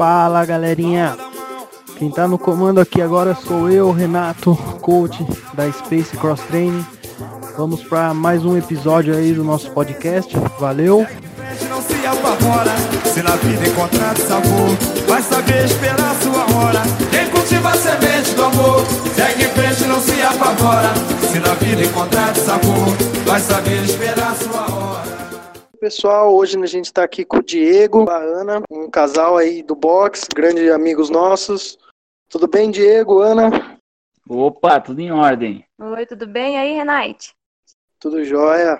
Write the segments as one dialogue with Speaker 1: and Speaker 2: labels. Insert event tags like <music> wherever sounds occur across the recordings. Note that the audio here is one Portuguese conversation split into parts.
Speaker 1: Fala galerinha, quem tá no comando aqui agora sou eu, Renato, coach da Space Cross Training. Vamos para mais um episódio aí do nosso podcast. Valeu!
Speaker 2: Não se apavora, se na vida encontrar sabor, vai saber esperar sua hora. Quem cultiva a semente do amor, segue em frente, não se apavora, se na vida encontrar sabor, vai saber esperar sua hora.
Speaker 1: Pessoal, hoje a gente está aqui com o Diego, a Ana, um casal aí do box, grandes amigos nossos. Tudo bem, Diego, Ana?
Speaker 3: Opa, tudo em ordem.
Speaker 4: Oi, tudo bem? E aí, Renate?
Speaker 1: Tudo jóia.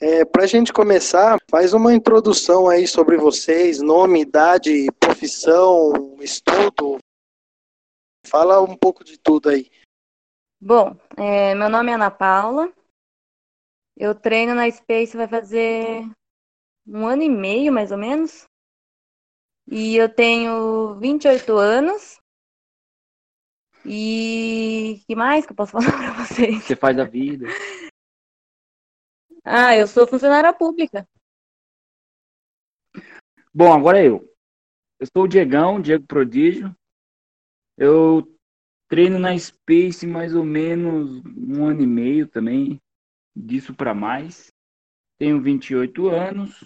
Speaker 1: É, Para a gente começar, faz uma introdução aí sobre vocês, nome, idade, profissão, estudo. Fala um pouco de tudo aí.
Speaker 4: Bom, é, meu nome é Ana Paula. Eu treino na Space vai fazer um ano e meio, mais ou menos. E eu tenho 28 anos. E que mais que eu posso <laughs> falar para vocês?
Speaker 3: Você faz a vida.
Speaker 4: Ah, eu sou funcionária pública.
Speaker 3: Bom, agora eu. Eu sou o Diegão, Diego Prodígio. Eu treino na Space mais ou menos um ano e meio também, disso para mais. Tenho 28 anos,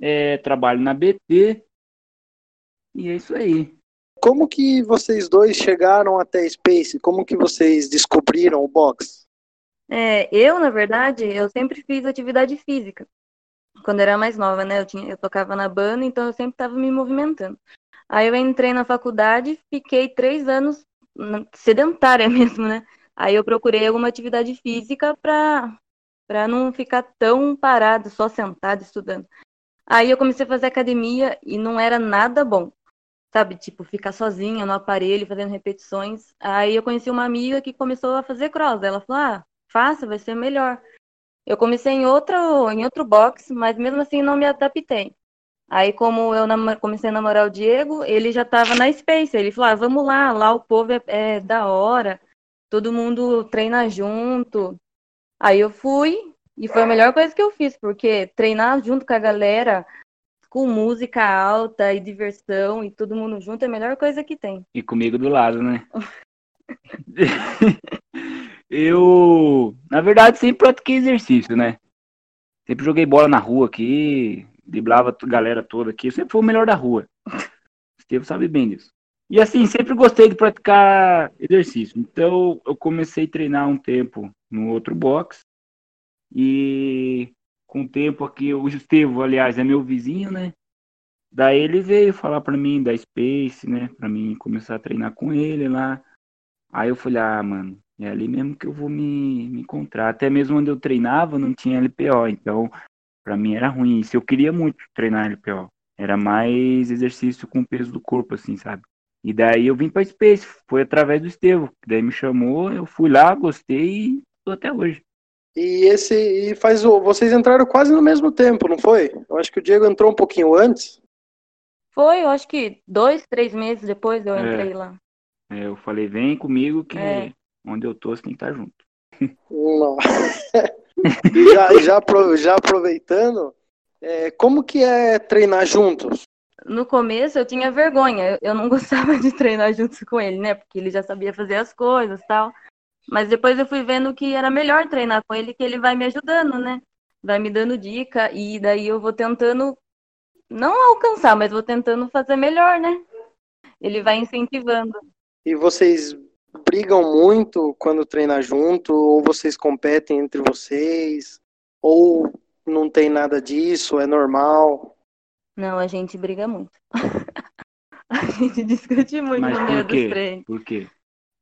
Speaker 3: é, trabalho na BT e é isso aí.
Speaker 1: Como que vocês dois chegaram até Space? Como que vocês descobriram o box?
Speaker 4: É, eu, na verdade, eu sempre fiz atividade física. Quando era mais nova, né? Eu, tinha, eu tocava na banda, então eu sempre estava me movimentando. Aí eu entrei na faculdade, fiquei três anos sedentária <laughs> mesmo, né? Aí eu procurei alguma atividade física para para não ficar tão parado, só sentado estudando. Aí eu comecei a fazer academia e não era nada bom. Sabe, tipo, ficar sozinha no aparelho, fazendo repetições. Aí eu conheci uma amiga que começou a fazer cross. Ela falou: "Ah, faça, vai ser melhor". Eu comecei em outro em outro box, mas mesmo assim não me adaptei. Aí, como eu comecei a namorar o Diego, ele já estava na Space. Ele falou: ah, vamos lá, lá o povo é, é da hora, todo mundo treina junto. Aí eu fui, e foi a melhor coisa que eu fiz, porque treinar junto com a galera, com música alta e diversão e todo mundo junto é a melhor coisa que tem.
Speaker 3: E comigo do lado, né? <laughs> eu, na verdade, sempre pratiquei exercício, né? Sempre joguei bola na rua aqui, driblava a galera toda aqui. Eu sempre fui o melhor da rua. Estevam sabe bem disso. E assim, sempre gostei de praticar exercício. Então, eu comecei a treinar um tempo no outro box. E com o tempo aqui, o Estevam, aliás, é meu vizinho, né? Daí ele veio falar pra mim da Space, né? Pra mim começar a treinar com ele lá. Aí eu falei, ah, mano, é ali mesmo que eu vou me, me encontrar. Até mesmo onde eu treinava não tinha LPO, então pra mim era ruim. Se eu queria muito treinar LPO, era mais exercício com o peso do corpo, assim, sabe? E daí eu vim pra Space, foi através do Estevam, que daí me chamou, eu fui lá, gostei e tô até hoje.
Speaker 1: E esse e faz o vocês entraram quase no mesmo tempo, não foi? Eu acho que o Diego entrou um pouquinho antes.
Speaker 4: Foi, eu acho que dois, três meses depois eu
Speaker 3: É.
Speaker 4: entrei lá.
Speaker 3: É, eu falei, vem comigo que
Speaker 4: É.
Speaker 3: onde eu tô você tem que estar junto.
Speaker 1: Não. E <laughs> já, já, já aproveitando, é, como que é treinar juntos?
Speaker 4: No começo eu tinha vergonha, eu- eu não <laughs> gostava de treinar junto com ele, né? Porque ele já sabia fazer as coisas e tal. Mas depois eu fui vendo que era melhor treinar com ele, que ele vai me ajudando, né? Vai me dando dica e daí eu vou tentando não alcançar, mas vou tentando fazer melhor, né? Ele vai incentivando.
Speaker 1: E vocês brigam muito quando treinam junto? Ou vocês competem entre vocês? Ou não tem nada disso? É normal?
Speaker 4: Não, a gente briga muito. <laughs> A gente discute muito
Speaker 3: Mas
Speaker 4: no meio
Speaker 3: por
Speaker 4: dos
Speaker 3: quê?
Speaker 4: treinos.
Speaker 3: Por quê?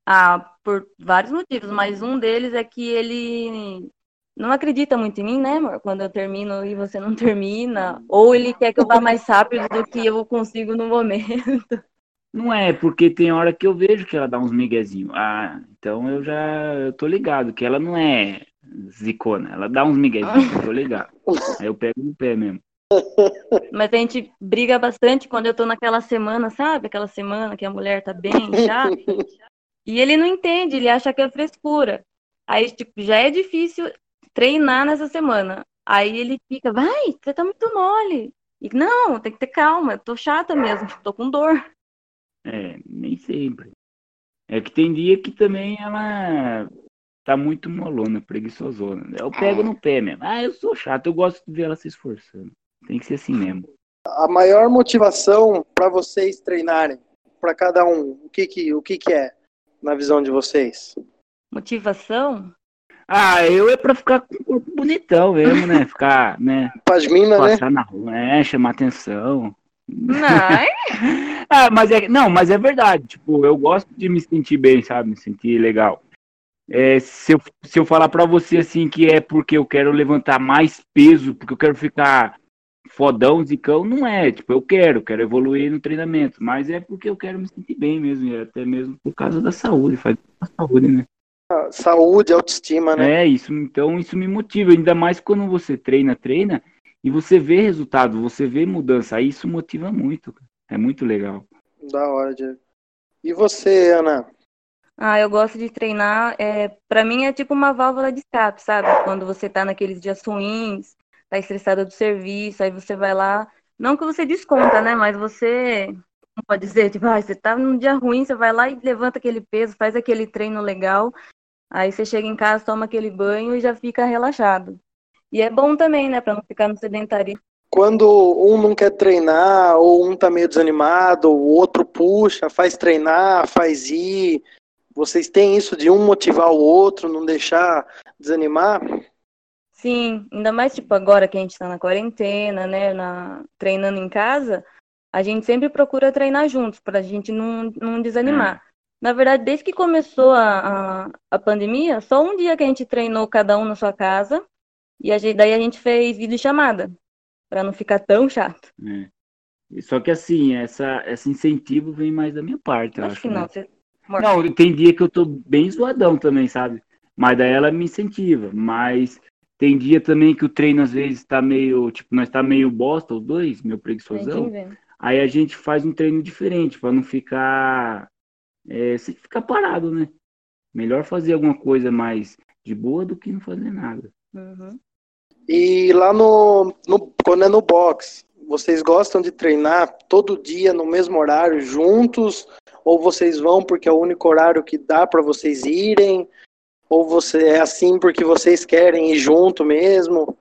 Speaker 4: Ah, por vários motivos, mas um deles é que ele não acredita muito em mim, né, amor? Quando eu termino e você não termina, ou ele quer que eu vá mais rápido do que eu consigo no momento. <laughs>
Speaker 3: Não é, porque tem hora que eu vejo que ela dá uns miguezinhos. Ah, então eu já eu tô ligado que ela não é zicona, ela dá uns miguezinhos, eu tô ligado. Aí eu pego no pé mesmo.
Speaker 4: Mas a gente briga bastante quando eu tô naquela semana, sabe? Aquela semana que a mulher tá bem chata. <laughs> E ele não entende, ele acha que é frescura. Aí, tipo, já é difícil treinar nessa semana. Aí ele fica, vai, você tá muito mole. E não, tem que ter calma, eu tô chata mesmo, tô com dor.
Speaker 3: É, nem sempre. É que tem dia que também ela tá muito molona, preguiçosona. Eu pego no pé mesmo. Ah, eu sou chato, eu gosto de ver ela se esforçando. Tem que ser assim mesmo.
Speaker 1: A maior motivação para vocês treinarem, para cada um, o que que, o que que é na visão de vocês?
Speaker 4: Motivação?
Speaker 3: Ah, eu é pra ficar com o corpo bonitão mesmo, né? Ficar, né? <laughs>
Speaker 1: Pasmina, né?
Speaker 3: Passar na rua, né? Chamar atenção.
Speaker 4: Não, <laughs>
Speaker 3: Ah, mas é, não, mas é verdade. Tipo, eu gosto de me sentir bem, sabe? Me sentir legal. É, se, eu, se eu falar pra você assim que é porque eu quero levantar mais peso, porque eu quero ficar fodão, zicão, não é. Tipo, eu quero, quero evoluir no treinamento, mas é porque eu quero me sentir bem mesmo, e até mesmo por causa da saúde, faz a saúde, né?
Speaker 1: Saúde, autoestima, né?
Speaker 3: É, isso, então isso me motiva, ainda mais quando você treina, treina, e você vê resultado, você vê mudança, aí isso motiva muito, cara. é muito legal.
Speaker 1: Da hora, Diego. E você, Ana?
Speaker 4: Ah, eu gosto de treinar. É, para mim é tipo uma válvula de escape, sabe? Quando você tá naqueles dias ruins, tá estressada do serviço, aí você vai lá. Não que você desconta, né? Mas você não pode dizer, tipo, ah, você tá num dia ruim, você vai lá e levanta aquele peso, faz aquele treino legal. Aí você chega em casa, toma aquele banho e já fica relaxado. E é bom também, né? Pra não ficar no sedentarismo.
Speaker 1: Quando um não quer treinar, ou um tá meio desanimado, o outro puxa, faz treinar, faz ir. Vocês têm isso de um motivar o outro, não deixar desanimar?
Speaker 4: Sim, ainda mais tipo agora que a gente tá na quarentena, né? Na, treinando em casa, a gente sempre procura treinar juntos, pra gente não, não desanimar. Na verdade, desde que começou a, a, a pandemia, só um dia que a gente treinou cada um na sua casa, e a gente, daí a gente fez videochamada, pra não ficar tão chato.
Speaker 3: É. Só que assim, essa, esse incentivo vem mais da minha parte, eu
Speaker 4: Acho
Speaker 3: acho.
Speaker 4: que
Speaker 3: né?
Speaker 4: não. Você...
Speaker 3: Não, tem dia que eu tô bem zoadão também, sabe? Mas daí ela me incentiva. Mas tem dia também que o treino às vezes tá meio, tipo, nós tá meio bosta, os dois, meu preguiçosão. Aí a gente faz um treino diferente, pra não ficar. É, sem ficar parado, né? Melhor fazer alguma coisa mais de boa do que não fazer nada.
Speaker 4: Uhum.
Speaker 1: E lá no, no quando é no box, vocês gostam de treinar todo dia no mesmo horário juntos? Ou vocês vão porque é o único horário que dá para vocês irem? Ou você é assim porque vocês querem ir junto mesmo?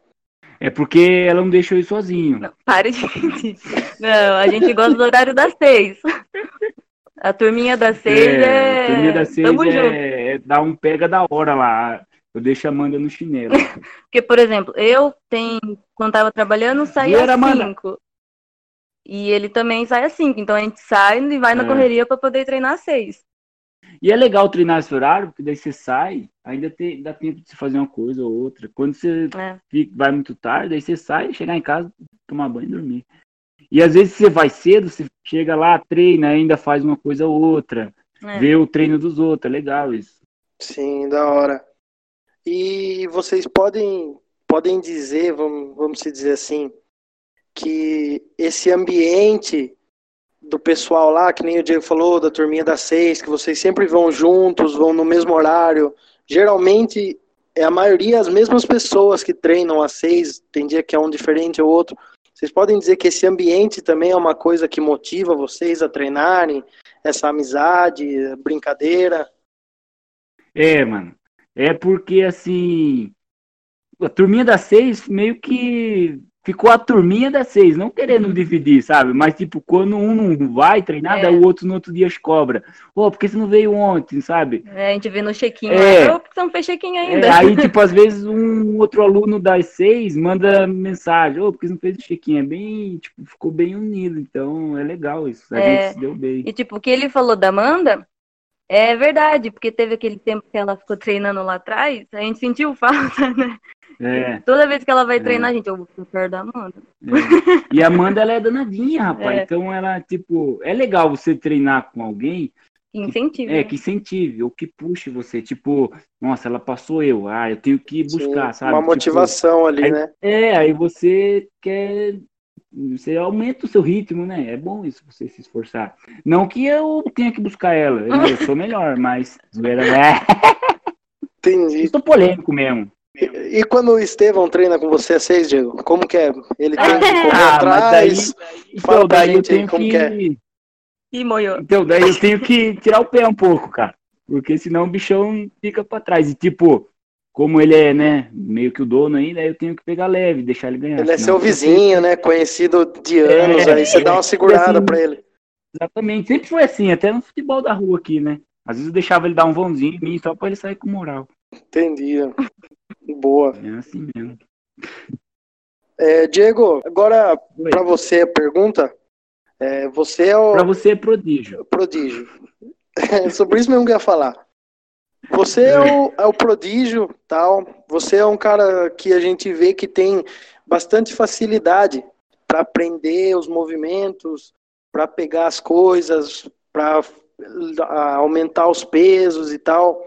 Speaker 3: É porque ela não deixa eu ir sozinho.
Speaker 4: Não, pare de. Não, a gente gosta do horário das seis. A turminha das seis é.
Speaker 3: a turminha das seis
Speaker 4: Tamo junto.
Speaker 3: é, é dar um pega da hora lá. Eu deixo a Amanda no chinelo. <laughs>
Speaker 4: Porque, por exemplo, eu tenho, quando tava trabalhando, saía às
Speaker 3: Amanda.
Speaker 4: 5. E ele também sai às 5. Então a gente sai e vai na
Speaker 3: É.
Speaker 4: correria pra poder treinar às 6.
Speaker 3: E é legal treinar esse horário, porque daí você sai, ainda tem, dá tempo de você fazer uma coisa ou outra. Quando você
Speaker 4: É.
Speaker 3: fica- vai muito tarde, aí você sai, chegar em casa, tomar banho e dormir. E às vezes você vai cedo, você chega lá, treina, ainda faz uma coisa ou outra,
Speaker 4: É.
Speaker 3: vê o treino dos outros, é legal isso.
Speaker 1: Sim, da hora. E vocês podem, podem dizer, vamos, vamos se dizer assim, que esse ambiente do pessoal lá, que nem o Diego falou, da turminha das seis, que vocês sempre vão juntos, vão no mesmo horário, geralmente é a maioria as mesmas pessoas que treinam às seis, tem dia que é um diferente ou outro. Vocês podem dizer que esse ambiente também é uma coisa que motiva vocês a treinarem, essa amizade, brincadeira?
Speaker 3: É, mano. É porque assim. A turminha das seis meio que ficou a turminha das seis, não querendo dividir, sabe? Mas, tipo, quando um não vai treinar,
Speaker 4: É.
Speaker 3: daí o outro no outro dia cobra. Ô, por que você não veio ontem, sabe?
Speaker 4: É, a gente vê no check-in.
Speaker 3: É.
Speaker 4: É. Você não fez check-in ainda.
Speaker 3: É, aí, tipo, às <laughs> vezes um outro aluno das seis manda mensagem, ô, por que você não fez o check-in? É bem, tipo, ficou bem unido, então é legal isso. A
Speaker 4: É.
Speaker 3: gente se deu bem.
Speaker 4: E tipo, o que ele falou da Amanda é verdade, porque teve aquele tempo que ela ficou treinando lá atrás, a gente sentiu <laughs> falta, né?
Speaker 3: É,
Speaker 4: Toda vez que ela vai
Speaker 3: É.
Speaker 4: treinar, a gente, eu vou ficar perto da Amanda.
Speaker 3: é. E a Amanda, ela é danadinha, rapaz.
Speaker 4: É.
Speaker 3: Então, ela, tipo, é legal você treinar com alguém
Speaker 4: Que incentiva.
Speaker 3: É,
Speaker 4: né?
Speaker 3: que incentive, ou que puxe você, tipo, nossa, ela passou eu, ah, eu tenho que buscar,
Speaker 1: Sim,
Speaker 3: sabe?
Speaker 1: Uma
Speaker 3: Tipo,
Speaker 1: motivação ali,
Speaker 3: aí-
Speaker 1: né?
Speaker 3: é, aí você quer, você aumenta o seu ritmo, né? É bom isso, você se esforçar. Não que eu tenha que buscar ela, eu, eu sou melhor, mas <laughs> zoeira, é,
Speaker 1: Entendi.
Speaker 3: eu sou polêmico mesmo.
Speaker 1: E, e quando o Estevão treina com você às seis, Diego, como que é? Ele tem que correr <laughs>
Speaker 3: Ah,
Speaker 1: atrás?
Speaker 3: Daí,
Speaker 1: Fala
Speaker 3: então,
Speaker 1: pra
Speaker 3: daí eu
Speaker 1: gente aí
Speaker 3: tenho
Speaker 1: como
Speaker 3: que...
Speaker 1: que é.
Speaker 4: Ih, moiou.
Speaker 3: Então, daí eu tenho que tirar o pé um pouco, cara. Porque senão o bichão fica pra trás. E tipo, como ele é, né, meio que o dono aí, daí eu tenho que pegar leve, deixar ele ganhar.
Speaker 1: Ele é seu
Speaker 3: eu
Speaker 1: vizinho, né? Conhecido de anos,
Speaker 3: É,
Speaker 1: aí você dá uma segurada
Speaker 3: assim,
Speaker 1: pra ele.
Speaker 3: Exatamente. Sempre foi assim, até no futebol da rua aqui, né? Às vezes eu deixava ele dar um vãozinho em mim só pra ele sair com moral.
Speaker 1: Entendi. Boa.
Speaker 3: É assim mesmo.
Speaker 1: É, Diego, agora pra você a pergunta. É, você é o
Speaker 3: Pra você é prodígio.
Speaker 1: prodígio. É <laughs> sobre isso mesmo que eu ia falar. Você é o, é o prodígio, tal. Você é um cara que a gente vê que tem bastante facilidade para aprender os movimentos, para pegar as coisas, para aumentar os pesos e tal.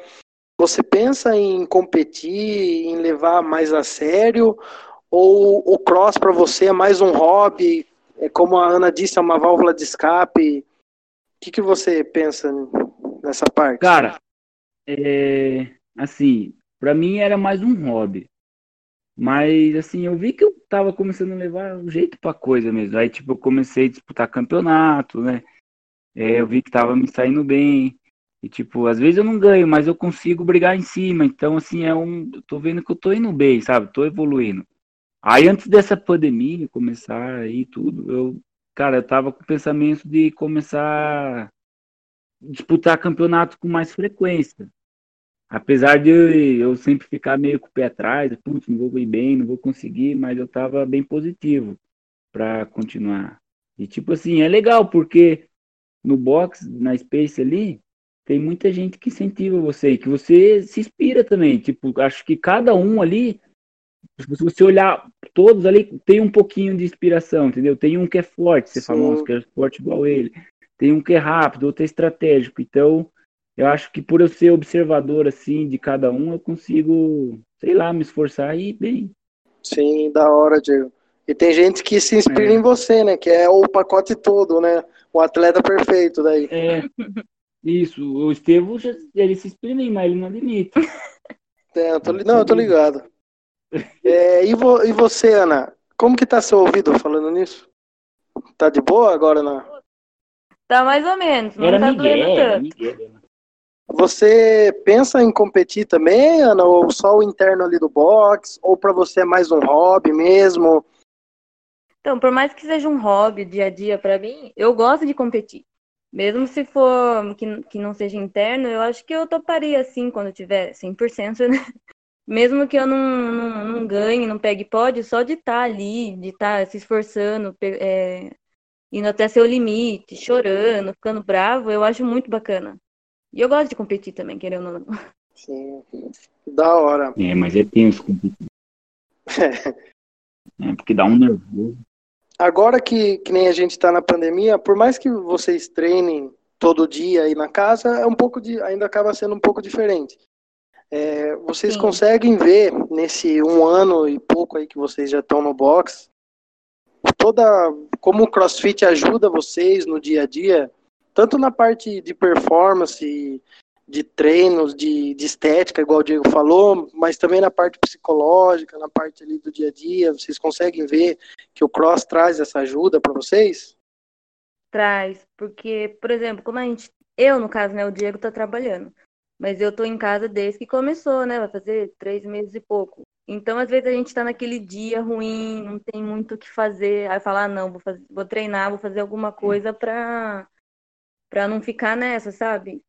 Speaker 1: Você pensa em competir, em levar mais a sério, ou o cross para você é mais um hobby? É como a Ana disse, é uma válvula de escape. O que, que você pensa nessa parte?
Speaker 3: Cara, é, assim, pra mim era mais um hobby. Mas, assim, eu vi que eu tava começando a levar um jeito pra coisa mesmo. Aí, tipo, eu comecei a disputar campeonato, né? É, eu vi que tava me saindo bem. E, tipo, às vezes eu não ganho, mas eu consigo brigar em cima. Então, assim, é um. Eu tô vendo que eu tô indo bem, sabe? Tô evoluindo. Aí, antes dessa pandemia começar aí tudo, eu, cara, eu tava com o pensamento de começar a disputar campeonato com mais frequência. Apesar de eu, sempre ficar meio com o pé atrás, putz, não vou ir bem, não vou conseguir, mas eu tava bem positivo para continuar. E tipo assim, é legal porque no box, na Space ali, tem muita gente que incentiva você e que você se inspira também. Tipo, acho que cada um ali, se você olhar todos ali, tem um pouquinho de inspiração, entendeu? Tem um que é forte, você fala,
Speaker 1: Sim.
Speaker 3: nossa, quero forte igual ele. Tem um que é rápido, outro é estratégico. Então, eu acho que por eu ser observador assim de cada um, eu consigo, sei lá, me esforçar e ir bem.
Speaker 1: Sim, da hora, Diego. E tem gente que se inspira
Speaker 3: É.
Speaker 1: em você, né? Que é o pacote todo, né? O atleta perfeito daí.
Speaker 3: É, <laughs> isso. O Estevam, já- ele se mim, mas ele não admite.
Speaker 1: É, eu tô não, eu tô ligado. É, e, vo- e você, Ana? Como que tá seu ouvido falando nisso? Tá de boa agora, Ana?
Speaker 4: Tá mais ou menos, não
Speaker 3: Era
Speaker 4: tá doendo
Speaker 3: Miguel, era
Speaker 4: tanto.
Speaker 3: Miguel.
Speaker 1: Você pensa em competir também, Ana? Ou só o interno ali do box? Ou pra você é mais um hobby mesmo?
Speaker 4: Então, por mais que seja um hobby dia a dia pra mim, eu gosto de competir. Mesmo se for que, que não seja interno, eu acho que eu toparia assim quando tiver 100%, né? <laughs> Mesmo que eu não, não, não ganhe, não pegue pódio, só de estar ali, de estar se esforçando, é, indo até seu limite, chorando, ficando bravo, eu acho muito bacana. E eu gosto de competir também, querendo ou não.
Speaker 1: Sim. Da hora.
Speaker 3: É, mas é tenso competir. <laughs> É, porque dá um nervoso.
Speaker 1: Agora que, que nem a gente tá na pandemia, por mais que vocês treinem todo dia aí na casa, é um pouco de, ainda acaba sendo um pouco diferente. É, vocês
Speaker 4: Sim.
Speaker 1: conseguem ver nesse um ano e pouco aí que vocês já estão no box, toda como o CrossFit ajuda vocês no dia a dia, tanto na parte de performance, de treinos, de, de estética, igual o Diego falou, mas também na parte psicológica, na parte ali do dia a dia, vocês conseguem ver que o cross traz essa ajuda para vocês?
Speaker 4: Traz, porque, por exemplo, como a gente, eu no caso, né, o Diego tá trabalhando, mas eu tô em casa desde que começou, né, vai fazer três meses e pouco. Então, às vezes a gente tá naquele dia ruim, não tem muito o que fazer, aí falar, ah, não, vou fazer, vou treinar, vou fazer alguma coisa pra, pra não ficar nessa, sabe?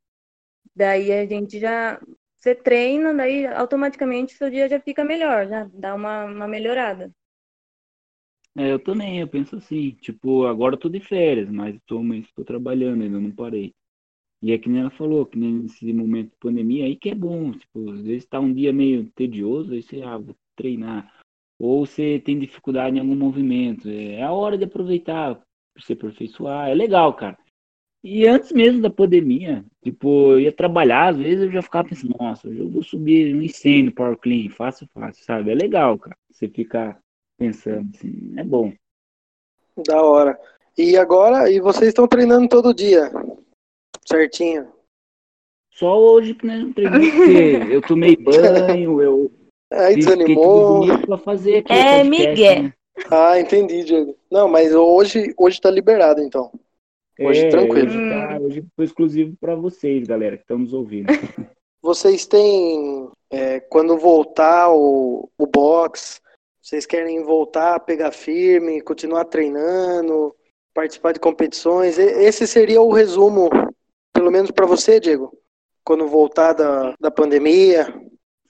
Speaker 4: Daí a gente já, você treina, daí automaticamente seu dia já fica melhor, já dá uma, uma melhorada.
Speaker 3: É, eu também, eu penso assim, tipo, agora eu tô de férias, mas tô, mas trabalhando ainda, não parei. E é que nem ela falou, que nesse momento de pandemia aí que é bom, tipo, às vezes tá um dia meio tedioso, aí você, ah, vou treinar. Ou você tem dificuldade em algum movimento, é a hora de aproveitar, se aperfeiçoar, é legal, cara. E antes mesmo da pandemia, tipo, eu ia trabalhar, às vezes eu já ficava pensando, nossa, eu vou subir um incêndio no Power Clean, fácil, fácil, sabe? É legal, cara, você ficar pensando assim, é bom.
Speaker 1: Da hora. E agora, e vocês estão treinando todo dia? Certinho.
Speaker 3: Só hoje que nós não treinamos, porque <laughs> eu tomei banho, eu <laughs>
Speaker 1: Aí desanimou.
Speaker 3: pra fazer
Speaker 4: É,
Speaker 3: podcast,
Speaker 4: Miguel.
Speaker 3: né?
Speaker 1: Ah, entendi, Diego. Não, mas hoje, hoje tá liberado, então. Hoje
Speaker 3: É,
Speaker 1: tranquilo.
Speaker 3: Hoje, tá, hoje foi exclusivo pra vocês, galera, que estão nos ouvindo. <laughs>
Speaker 1: Vocês têm, é, quando voltar o, o box, vocês querem voltar a pegar firme, continuar treinando, participar de competições? Esse seria o resumo, pelo menos para você, Diego, quando voltar da, da pandemia.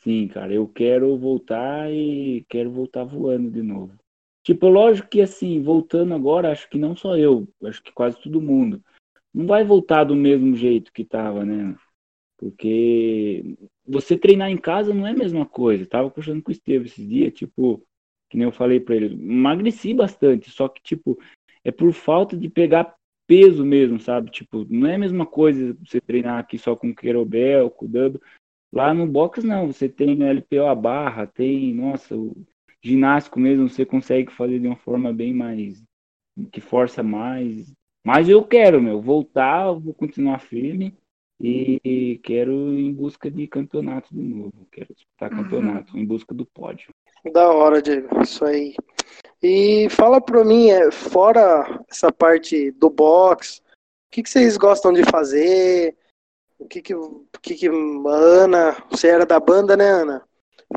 Speaker 3: Sim, cara, eu quero voltar e quero voltar voando de novo. Tipo, lógico que assim, voltando agora, acho que não só eu, acho que quase todo mundo. Não vai voltar do mesmo jeito que tava, né? Porque você treinar em casa não é a mesma coisa. Tava conversando com o Estevam esses dias, tipo, que nem eu falei pra ele, emagreci bastante, só que, tipo, é por falta de pegar peso mesmo, sabe? Tipo, não é a mesma coisa você treinar aqui só com querobel, com dumbbell. Lá no box não, você tem LPO a barra, tem, nossa, o ginástico mesmo você consegue fazer de uma forma bem mais que força mais. Mas eu quero, meu, voltar, vou continuar firme e, quero ir em busca de campeonato de novo. Quero disputar
Speaker 4: Uhum.
Speaker 3: campeonato, em busca do pódio.
Speaker 1: Da hora, Diego, isso aí. E fala pra mim, é, fora essa parte do box, o que, que vocês gostam de fazer? O que que, o que que Ana, você era da banda, né, Ana?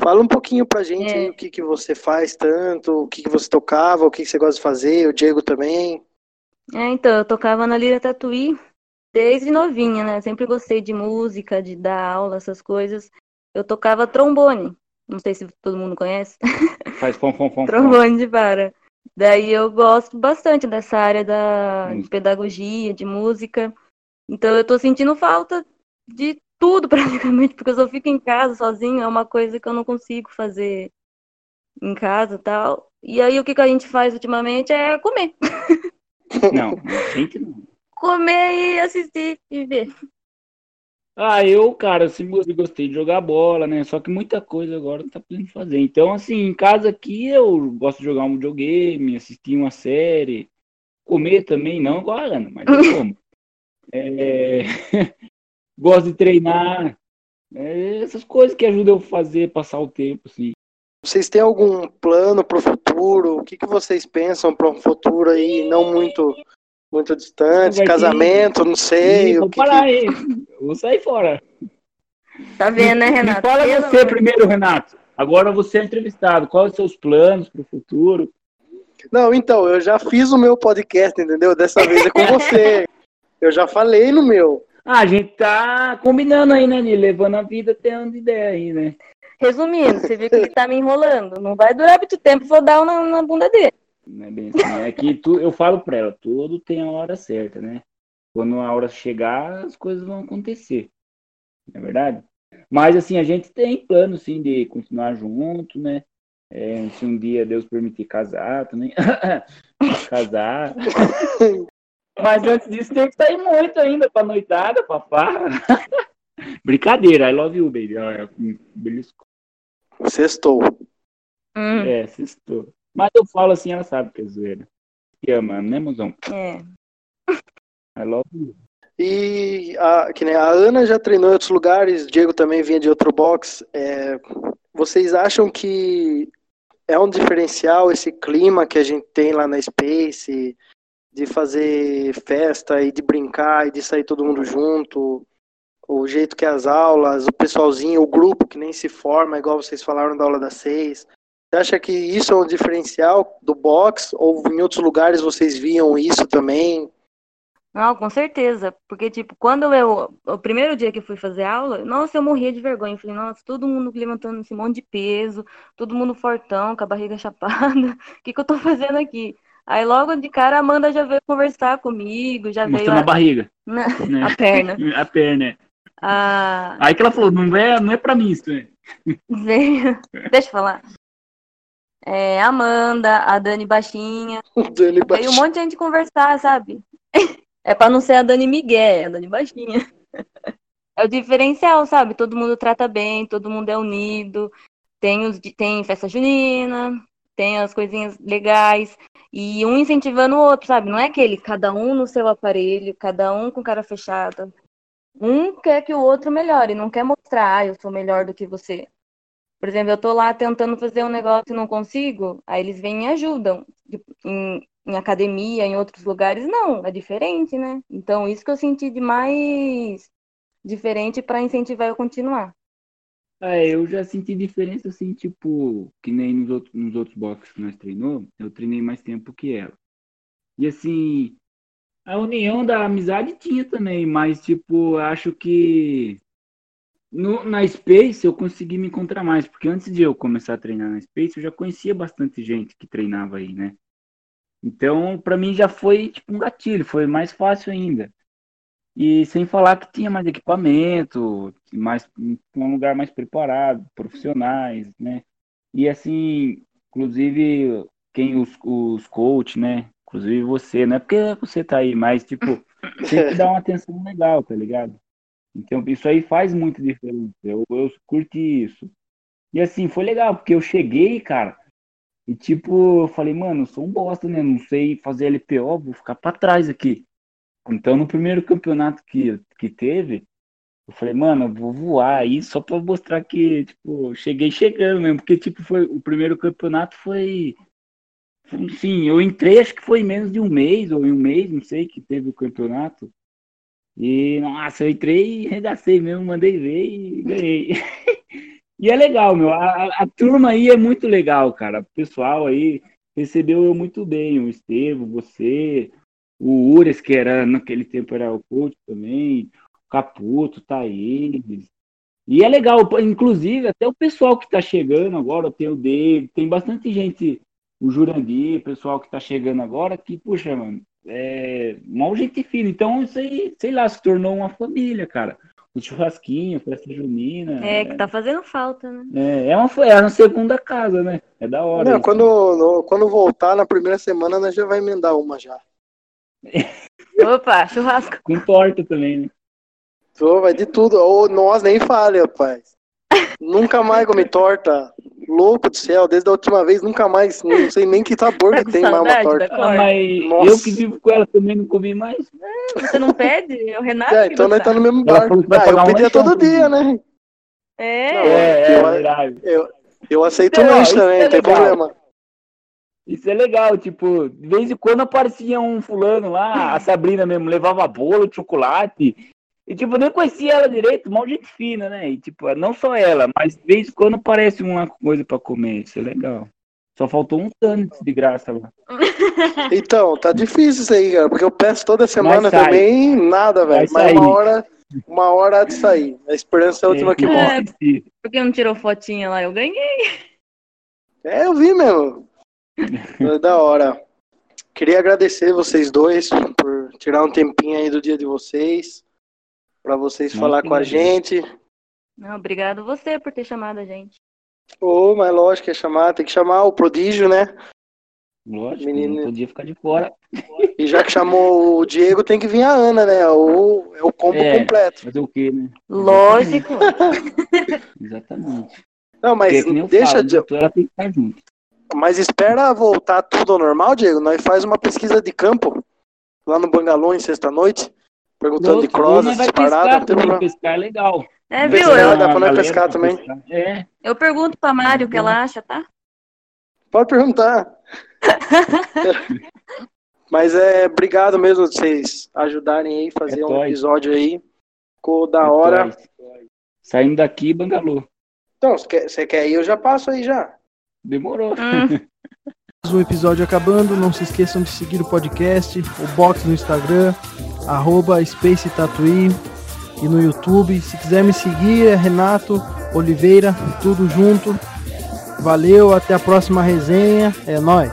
Speaker 1: Fala um pouquinho pra gente
Speaker 4: É.
Speaker 1: aí o que que você faz tanto, o que que você tocava, o que que você gosta de fazer, o Diego também.
Speaker 4: É, então, eu tocava na Lira Tatuí desde novinha, né? Sempre gostei de música, de dar aula, essas coisas. Eu tocava trombone. Não sei se todo mundo conhece. <laughs>
Speaker 3: Faz fom, fom, fom.
Speaker 4: Trombone de vara. Daí eu gosto bastante dessa área da de
Speaker 3: Música.
Speaker 4: pedagogia, de música. Então eu tô sentindo falta de tudo <laughs> praticamente, porque eu só fico em casa sozinho, é uma coisa que eu não consigo fazer em casa e tal. E aí o que que a gente faz ultimamente é comer. <laughs>
Speaker 3: Não, <laughs> gente não.
Speaker 4: Comer e assistir e ver.
Speaker 3: Ah, eu, cara, sempre gostei- gostei de jogar bola, né? Só que muita coisa agora não tá podendo fazer. Então, assim, em casa aqui eu gosto de jogar um videogame, assistir uma série, comer também, não igual a Ana, mas eu como. É, Gosto de treinar, é, essas coisas que ajudam eu a fazer, passar o tempo, assim.
Speaker 1: Vocês têm algum plano pro futuro? O que que vocês pensam para um futuro aí não muito muito distante?
Speaker 3: Vai ter-
Speaker 1: Casamento, não sei. O
Speaker 3: vou
Speaker 1: que
Speaker 3: parar
Speaker 1: que...
Speaker 3: aí, eu vou sair fora.
Speaker 4: Tá vendo, né,
Speaker 3: Me
Speaker 4: Renato?
Speaker 3: fala
Speaker 4: Pelo
Speaker 3: você
Speaker 4: amor-
Speaker 3: primeiro, Renato. Agora você é entrevistado. Quais os seus planos para o futuro?
Speaker 1: Não, então, eu já fiz o meu podcast, entendeu? Dessa vez é com <laughs> você. Eu já falei no meu.
Speaker 3: Ah, a gente tá combinando aí, né, Nil? Levando a vida até onde der aí, né?
Speaker 4: Resumindo, você viu que ele tá me enrolando. Não vai durar muito tempo, vou dar um na, na bunda dele.
Speaker 3: Não é bem assim. É que tu, eu falo pra ela, tudo tem a hora certa, né? Quando a hora chegar, as coisas vão acontecer. Não é verdade? Mas, assim, a gente tem plano, sim, de continuar junto, né? É, se um dia Deus permitir casar também. <laughs> casar. <laughs> Mas antes disso, tem que sair muito ainda pra noitada, papá. <laughs> Brincadeira, I love you, baby. Olha, belisco.
Speaker 1: Sextou.
Speaker 4: Hum,
Speaker 3: É, assistou. Mas eu falo assim, ela sabe que é zoeira. Te ama, né, mozão?
Speaker 4: é.
Speaker 3: I love you.
Speaker 1: E a, que nem a Ana já treinou em outros lugares, Diego também vinha de outro box. É, vocês acham que é um diferencial esse clima que a gente tem lá na Space, de fazer festa e de brincar e de sair todo mundo junto? O jeito que as aulas, o pessoalzinho, o grupo que nem se forma, igual vocês falaram da aula das seis. Você acha que isso é um diferencial do box? Ou em outros lugares vocês viam isso também?
Speaker 4: Não, com certeza. Porque, tipo, quando eu. O primeiro dia que fui fazer aula, nossa, eu morria de vergonha. Eu falei, nossa, todo mundo levantando esse monte de peso, todo mundo fortão, com a barriga <laughs> chapada. O que, que eu tô fazendo aqui? Aí logo de cara a Amanda já veio conversar comigo, já veio
Speaker 3: Mostrando a
Speaker 4: a,
Speaker 3: barriga,
Speaker 4: né,
Speaker 3: né?
Speaker 4: a perna. <laughs>
Speaker 3: A perna. é.
Speaker 4: A,
Speaker 3: Aí que ela falou, não é, não é pra mim isso, né? <laughs>
Speaker 4: veio. Deixa eu falar. É, a Amanda, a Dani Baixinha. <laughs>
Speaker 1: O Dani
Speaker 4: Veio um monte de gente conversar, sabe? É pra não ser a Dani Miguel, é a Dani Baixinha. É o diferencial, sabe? Todo mundo trata bem, todo mundo é unido. Tem, os, tem festa junina, tem as coisinhas legais. E um incentivando o outro, sabe? Não é aquele cada um no seu aparelho, cada um com cara fechada. Um quer que o outro melhore, não quer mostrar, ah, eu sou melhor do que você. Por exemplo, eu tô lá tentando fazer um negócio e não consigo, aí eles vêm e ajudam. Em, em academia, em outros lugares, não, é diferente, né? Então, isso que eu senti de mais diferente para incentivar eu continuar.
Speaker 3: É, eu já senti diferença, assim, tipo, que nem nos outros, nos outros boxes que nós treinou, eu treinei mais tempo que ela. E assim, a união da amizade tinha também, mas, tipo, acho que no, na Space eu consegui me encontrar mais, porque antes de eu começar a treinar na Space, eu já conhecia bastante gente que treinava aí, né? Então, para mim já foi tipo um gatilho, foi mais fácil ainda. E sem falar que tinha mais equipamento, mais um lugar mais preparado, profissionais, né? E assim, inclusive quem os, os coach, né? Inclusive você, não é porque você tá aí, mas tipo, <laughs> sempre dá uma atenção legal, tá ligado? Então isso aí faz muita diferença. Eu, eu curti isso. E assim, foi legal, porque eu cheguei, cara, e tipo, eu falei, mano, eu sou um bosta, né? Não sei fazer LPO, vou ficar pra trás aqui. Então, no primeiro campeonato que, que teve, eu falei, mano, eu vou voar aí só pra mostrar que, tipo, cheguei chegando mesmo. Porque, tipo, foi, o primeiro campeonato foi. Enfim, eu entrei, acho que foi em menos de um mês, ou em um mês, não sei, que teve o campeonato. E, nossa, eu entrei e regacei mesmo, mandei ver e ganhei. <laughs> E é legal, meu. A, a, turma aí é muito legal, cara. O pessoal aí recebeu eu muito bem. O Estevam, você, o Ures, que era naquele tempo era o coach também, o Caputo, Thaís. E é legal, inclusive, até o pessoal que está chegando agora, tem o dele, tem bastante gente, o Jurandir, o pessoal que está chegando agora, que, puxa, mano, é mal gente fina. Então, isso aí, sei lá, se tornou uma família, cara o churrasquinho, festa junina.
Speaker 4: É, que tá fazendo falta, né?
Speaker 3: É, é uma, é uma segunda casa, né? É da hora.
Speaker 1: Não, quando, no, quando voltar na primeira semana, nós já vai emendar uma já.
Speaker 4: Opa, churrasco.
Speaker 3: Com torta também, né?
Speaker 1: Tô, vai de tudo. Ou nós nem fale, rapaz. Nunca mais comi torta. Louco do céu, desde a última vez, nunca mais. Não sei nem que sabor
Speaker 4: Tá
Speaker 1: que tem mais uma torta.
Speaker 3: Ah, mas
Speaker 1: Nossa.
Speaker 3: eu que vivo com ela também não comi mais.
Speaker 4: Você não pede? É o Renato
Speaker 1: É,
Speaker 4: que
Speaker 1: então
Speaker 4: não
Speaker 1: nós tá no mesmo
Speaker 3: Ela
Speaker 1: bar.
Speaker 3: falou que vai
Speaker 1: Ah, eu
Speaker 3: um
Speaker 1: pedia
Speaker 3: lanchão
Speaker 1: todo dia, né?
Speaker 4: É,
Speaker 1: Não,
Speaker 3: É, é,
Speaker 1: eu-
Speaker 3: verdade.
Speaker 1: Eu, eu aceito
Speaker 3: Não,
Speaker 1: o lanche
Speaker 3: isso
Speaker 1: também,
Speaker 3: é
Speaker 1: não tem
Speaker 3: legal.
Speaker 1: problema.
Speaker 3: Isso é legal, tipo, de vez em quando aparecia um fulano lá, a Sabrina mesmo, levava bolo, chocolate. E, tipo, eu nem conhecia ela direito, mal gente fina, né? E, tipo, não só ela, mas de vez em quando aparece uma coisa pra comer, isso é legal. Só faltou um tanto de graça lá. <laughs>
Speaker 1: Então, tá difícil isso aí, cara, porque eu peço toda semana também, nada, velho. Mas
Speaker 3: sair.
Speaker 1: uma hora, uma hora há de sair. A esperança é a última que
Speaker 3: É,
Speaker 1: morre.
Speaker 3: esse-
Speaker 4: porque não tirou fotinha lá, eu ganhei.
Speaker 1: É, eu vi mesmo. Da hora. Queria agradecer vocês dois por tirar um tempinho aí do dia de vocês, pra vocês falar com a gente.
Speaker 4: Não, obrigado você por ter chamado a gente.
Speaker 1: Ô, mas lógico que é chamar, tem que chamar o prodígio, né?
Speaker 3: Lógico,
Speaker 1: Menino-
Speaker 3: não podia ficar de fora.
Speaker 1: E já que chamou o Diego, tem que vir a Ana, né? O, é o combo
Speaker 3: É.
Speaker 1: completo.
Speaker 3: Fazer o quê, né?
Speaker 4: Lógico. <laughs>
Speaker 3: Exatamente.
Speaker 1: Não, mas
Speaker 3: é
Speaker 1: deixa
Speaker 3: falo,
Speaker 1: de.
Speaker 3: ela tem que estar junto.
Speaker 1: Mas espera voltar tudo ao normal, Diego. Nós faz uma pesquisa de campo lá no Bangalô em sexta-noite, perguntando de
Speaker 3: Louco, ou
Speaker 1: cross, essas paradas.
Speaker 3: pescar pescar é legal.
Speaker 4: É, viu?
Speaker 1: Pescar,
Speaker 4: Eu,
Speaker 1: dá pra nós pescar também.
Speaker 3: pescar. É,
Speaker 4: eu pergunto pra Mário o que ela acha, tá?
Speaker 1: Pode perguntar. <laughs> Mas é obrigado mesmo de vocês ajudarem aí, fazer
Speaker 3: É
Speaker 1: um
Speaker 3: nóis.
Speaker 1: episódio aí. Ficou da
Speaker 3: é
Speaker 1: hora.
Speaker 3: nóis. Saindo daqui, Bangalô.
Speaker 1: Então, você quer, você quer ir? Eu já passo aí já.
Speaker 3: Demorou.
Speaker 4: Hum,
Speaker 5: Mais um episódio acabando. Não se esqueçam de seguir o podcast, o box no Instagram, arroba Space Tatuí e no YouTube. Se quiser me seguir, é Renato Oliveira, tudo junto. Valeu, até a próxima resenha. É nóis.